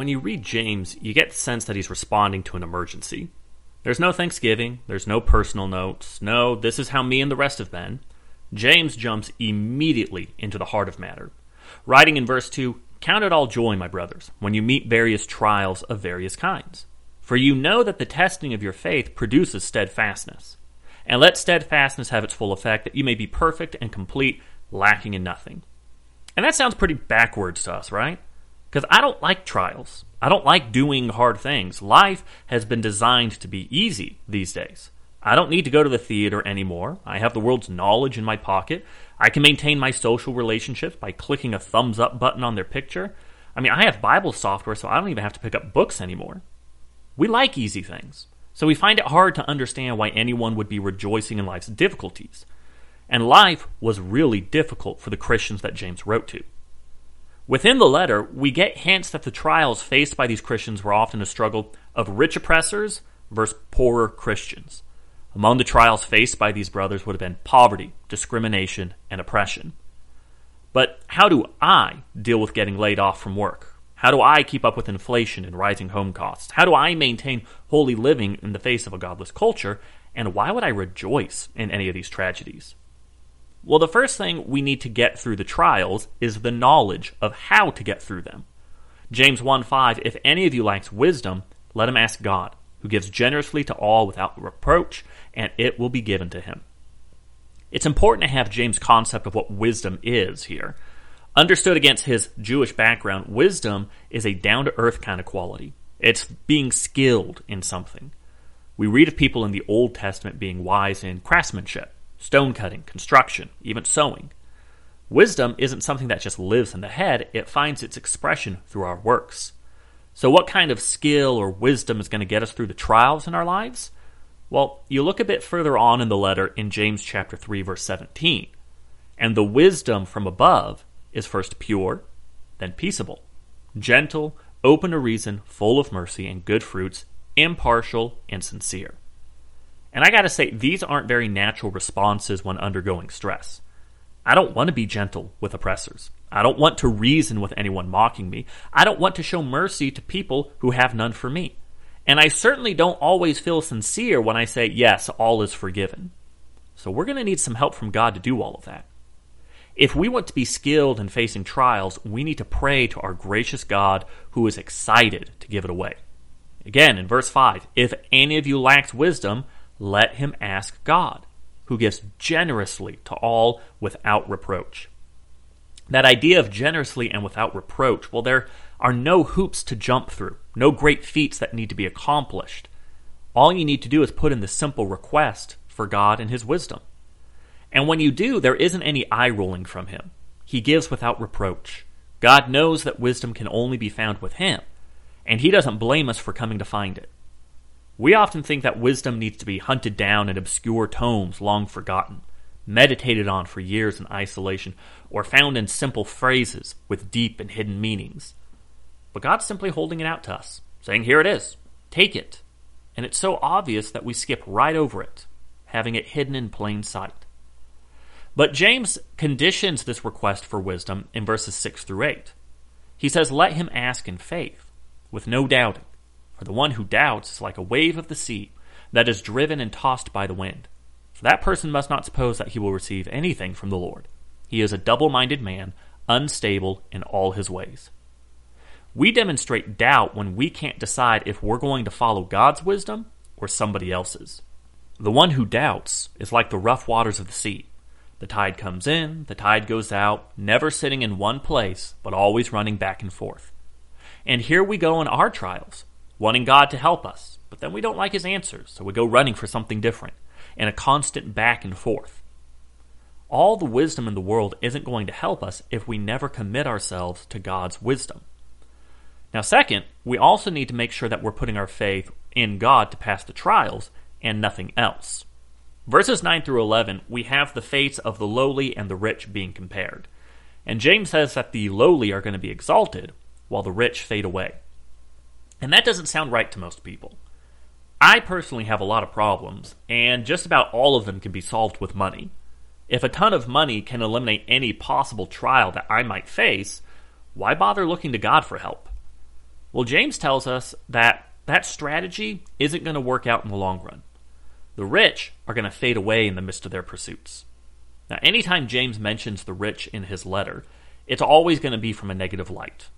When you read James, you get the sense that he's responding to an emergency. There's no Thanksgiving, there's no personal notes, no, this is how me and the rest have been. James jumps immediately into the heart of matter. Writing in verse 2 Count it all joy, my brothers, when you meet various trials of various kinds. For you know that the testing of your faith produces steadfastness. And let steadfastness have its full effect, that you may be perfect and complete, lacking in nothing. And that sounds pretty backwards to us, right? Because I don't like trials. I don't like doing hard things. Life has been designed to be easy these days. I don't need to go to the theater anymore. I have the world's knowledge in my pocket. I can maintain my social relationships by clicking a thumbs up button on their picture. I mean, I have Bible software, so I don't even have to pick up books anymore. We like easy things, so we find it hard to understand why anyone would be rejoicing in life's difficulties. And life was really difficult for the Christians that James wrote to. Within the letter, we get hints that the trials faced by these Christians were often a struggle of rich oppressors versus poorer Christians. Among the trials faced by these brothers would have been poverty, discrimination, and oppression. But how do I deal with getting laid off from work? How do I keep up with inflation and rising home costs? How do I maintain holy living in the face of a godless culture? And why would I rejoice in any of these tragedies? Well, the first thing we need to get through the trials is the knowledge of how to get through them. James 1 5 If any of you lacks wisdom, let him ask God, who gives generously to all without reproach, and it will be given to him. It's important to have James' concept of what wisdom is here. Understood against his Jewish background, wisdom is a down to earth kind of quality. It's being skilled in something. We read of people in the Old Testament being wise in craftsmanship, stone cutting, construction, even sewing. Wisdom isn't something that just lives in the head, it finds its expression through our works. So, what kind of skill or wisdom is going to get us through the trials in our lives? Well, you look a bit further on in the letter in James chapter 3 verse 17. And the wisdom from above is first pure, then peaceable, gentle, open to reason, full of mercy and good fruits, impartial and sincere. And I got to say these aren't very natural responses when undergoing stress. I don't want to be gentle with oppressors. I don't want to reason with anyone mocking me. I don't want to show mercy to people who have none for me. And I certainly don't always feel sincere when I say, yes, all is forgiven. So we're going to need some help from God to do all of that. If we want to be skilled in facing trials, we need to pray to our gracious God who is excited to give it away. Again, in verse 5, if any of you lacks wisdom, let him ask God, who gives generously to all without reproach. That idea of generously and without reproach, well, there are no hoops to jump through, no great feats that need to be accomplished. All you need to do is put in the simple request for God and His wisdom. And when you do, there isn't any eye rolling from Him. He gives without reproach. God knows that wisdom can only be found with Him, and He doesn't blame us for coming to find it. We often think that wisdom needs to be hunted down in obscure tomes long forgotten, meditated on for years in isolation, or found in simple phrases with deep and hidden meanings. But God's simply holding it out to us, saying, Here it is, take it. And it's so obvious that we skip right over it, having it hidden in plain sight. But James conditions this request for wisdom in verses 6 through 8. He says, Let him ask in faith, with no doubting. For the one who doubts is like a wave of the sea that is driven and tossed by the wind. So that person must not suppose that he will receive anything from the Lord. He is a double minded man, unstable in all his ways. We demonstrate doubt when we can't decide if we're going to follow God's wisdom or somebody else's. The one who doubts is like the rough waters of the sea. The tide comes in, the tide goes out, never sitting in one place, but always running back and forth. And here we go in our trials, wanting God to help us, but then we don't like his answers, so we go running for something different, in a constant back and forth. All the wisdom in the world isn't going to help us if we never commit ourselves to God's wisdom. Now, second, we also need to make sure that we're putting our faith in God to pass the trials and nothing else. Verses 9 through 11, we have the fates of the lowly and the rich being compared. And James says that the lowly are going to be exalted, while the rich fade away. And that doesn't sound right to most people. I personally have a lot of problems, and just about all of them can be solved with money. If a ton of money can eliminate any possible trial that I might face, why bother looking to God for help? Well, James tells us that that strategy isn't going to work out in the long run. The rich are going to fade away in the midst of their pursuits. Now, anytime James mentions the rich in his letter, it's always going to be from a negative light.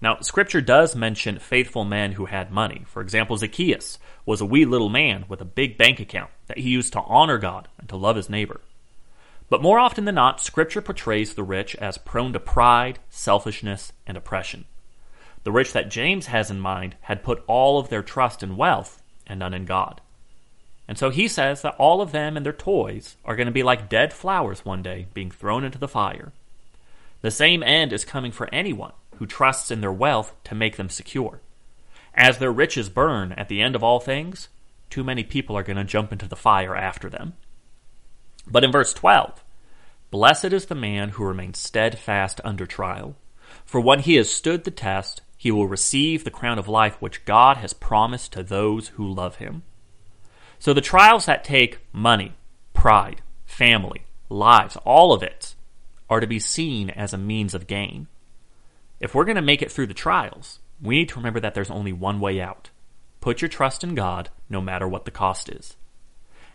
Now, Scripture does mention faithful men who had money. For example, Zacchaeus was a wee little man with a big bank account that he used to honor God and to love his neighbor. But more often than not, Scripture portrays the rich as prone to pride, selfishness, and oppression. The rich that James has in mind had put all of their trust in wealth and none in God. And so he says that all of them and their toys are going to be like dead flowers one day being thrown into the fire. The same end is coming for anyone who trusts in their wealth to make them secure. As their riches burn at the end of all things, too many people are going to jump into the fire after them. But in verse 12, Blessed is the man who remains steadfast under trial, for when he has stood the test, he will receive the crown of life which God has promised to those who love him. So the trials that take money, pride, family, lives, all of it, are to be seen as a means of gain. If we're going to make it through the trials, we need to remember that there's only one way out. Put your trust in God, no matter what the cost is.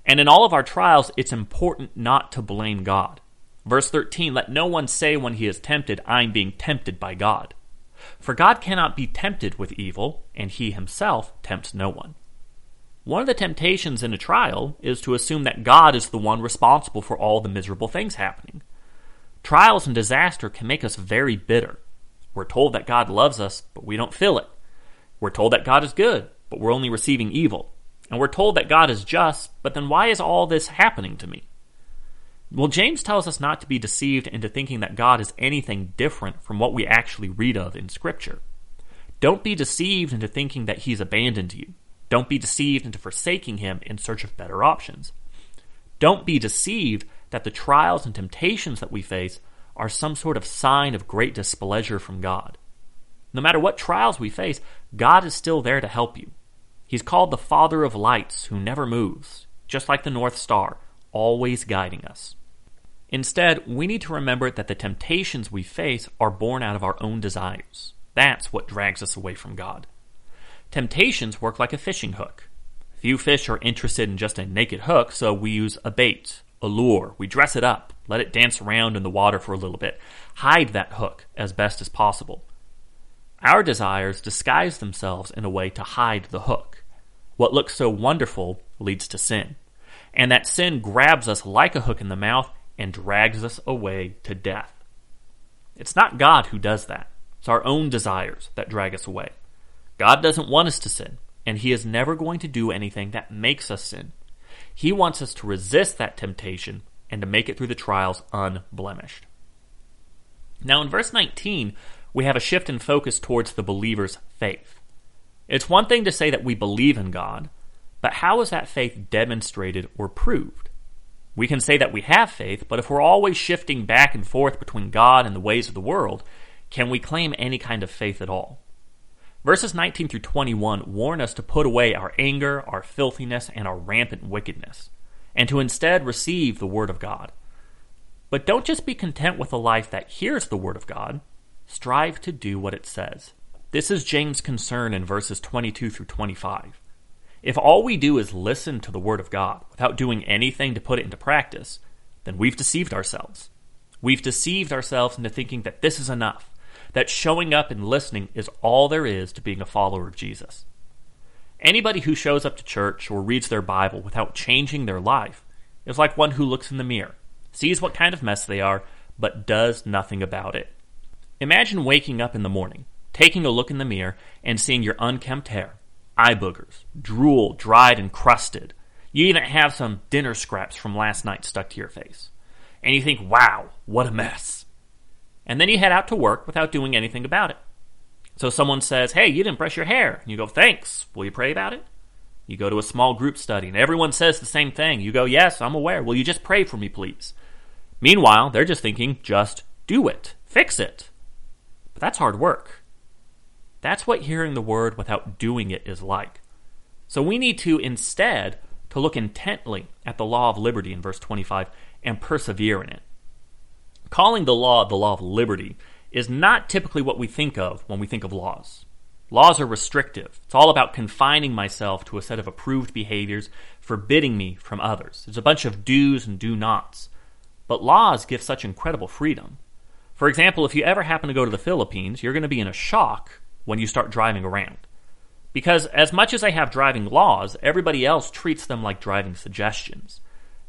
And in all of our trials, it's important not to blame God. Verse 13 Let no one say when he is tempted, I'm being tempted by God. For God cannot be tempted with evil, and he himself tempts no one. One of the temptations in a trial is to assume that God is the one responsible for all the miserable things happening. Trials and disaster can make us very bitter. We're told that God loves us, but we don't feel it. We're told that God is good, but we're only receiving evil. And we're told that God is just, but then why is all this happening to me? Well, James tells us not to be deceived into thinking that God is anything different from what we actually read of in Scripture. Don't be deceived into thinking that He's abandoned you. Don't be deceived into forsaking Him in search of better options. Don't be deceived that the trials and temptations that we face are some sort of sign of great displeasure from God. No matter what trials we face, God is still there to help you. He's called the Father of lights who never moves, just like the North Star, always guiding us. Instead, we need to remember that the temptations we face are born out of our own desires. That's what drags us away from God. Temptations work like a fishing hook. Few fish are interested in just a naked hook, so we use a bait, a lure. We dress it up, let it dance around in the water for a little bit, hide that hook as best as possible. Our desires disguise themselves in a way to hide the hook. What looks so wonderful leads to sin. And that sin grabs us like a hook in the mouth and drags us away to death. It's not God who does that. It's our own desires that drag us away. God doesn't want us to sin, and He is never going to do anything that makes us sin. He wants us to resist that temptation and to make it through the trials unblemished. Now, in verse 19, we have a shift in focus towards the believer's faith. It's one thing to say that we believe in God, but how is that faith demonstrated or proved? We can say that we have faith, but if we're always shifting back and forth between God and the ways of the world, can we claim any kind of faith at all? Verses 19 through 21 warn us to put away our anger, our filthiness, and our rampant wickedness, and to instead receive the Word of God. But don't just be content with a life that hears the Word of God, strive to do what it says. This is James' concern in verses 22 through 25. If all we do is listen to the Word of God without doing anything to put it into practice, then we've deceived ourselves. We've deceived ourselves into thinking that this is enough that showing up and listening is all there is to being a follower of Jesus. Anybody who shows up to church or reads their Bible without changing their life is like one who looks in the mirror, sees what kind of mess they are, but does nothing about it. Imagine waking up in the morning, taking a look in the mirror, and seeing your unkempt hair, eye boogers, drool dried and crusted. You even have some dinner scraps from last night stuck to your face. And you think, wow, what a mess and then you head out to work without doing anything about it. So someone says, Hey, you didn't brush your hair. And you go, Thanks. Will you pray about it? You go to a small group study and everyone says the same thing. You go, Yes, I'm aware. Will you just pray for me, please? Meanwhile, they're just thinking, Just do it, fix it. But that's hard work. That's what hearing the word without doing it is like. So we need to instead to look intently at the law of liberty in verse 25 and persevere in it. Calling the law the law of liberty is not typically what we think of when we think of laws. Laws are restrictive. It's all about confining myself to a set of approved behaviors, forbidding me from others. There's a bunch of do's and do nots. But laws give such incredible freedom. For example, if you ever happen to go to the Philippines, you're going to be in a shock when you start driving around. Because as much as they have driving laws, everybody else treats them like driving suggestions.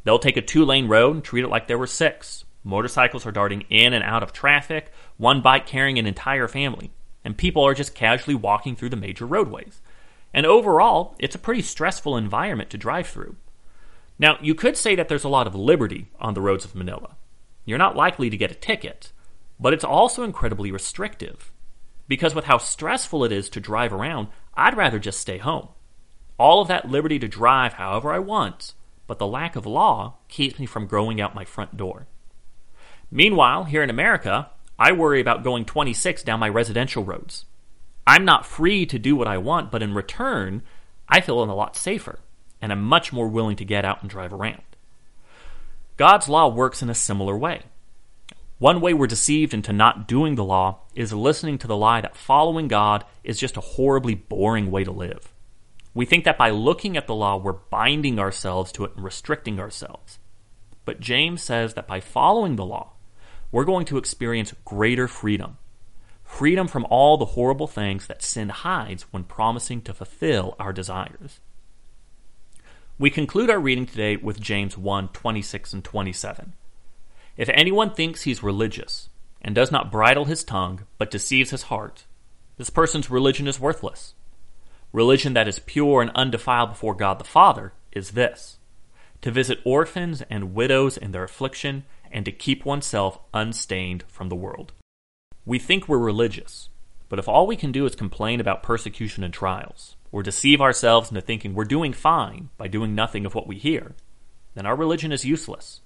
They'll take a two lane road and treat it like there were six. Motorcycles are darting in and out of traffic, one bike carrying an entire family and people are just casually walking through the major roadways. And overall, it's a pretty stressful environment to drive through. Now, you could say that there's a lot of liberty on the roads of Manila. You're not likely to get a ticket, but it's also incredibly restrictive. Because with how stressful it is to drive around, I'd rather just stay home. All of that liberty to drive however I want, but the lack of law keeps me from growing out my front door. Meanwhile, here in America, I worry about going 26 down my residential roads. I'm not free to do what I want, but in return, I feel a lot safer, and I'm much more willing to get out and drive around. God's law works in a similar way. One way we're deceived into not doing the law is listening to the lie that following God is just a horribly boring way to live. We think that by looking at the law, we're binding ourselves to it and restricting ourselves. But James says that by following the law, we're going to experience greater freedom. Freedom from all the horrible things that sin hides when promising to fulfill our desires. We conclude our reading today with James 1 26 and 27. If anyone thinks he's religious and does not bridle his tongue but deceives his heart, this person's religion is worthless. Religion that is pure and undefiled before God the Father is this to visit orphans and widows in their affliction and to keep oneself unstained from the world. We think we're religious, but if all we can do is complain about persecution and trials, or deceive ourselves into thinking we're doing fine by doing nothing of what we hear, then our religion is useless.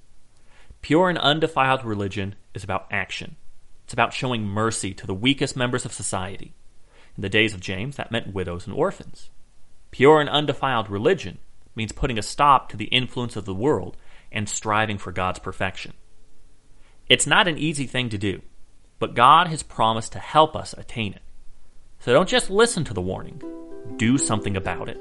Pure and undefiled religion is about action. It's about showing mercy to the weakest members of society. In the days of James, that meant widows and orphans. Pure and undefiled religion means putting a stop to the influence of the world and striving for God's perfection. It's not an easy thing to do, but God has promised to help us attain it. So don't just listen to the warning, do something about it.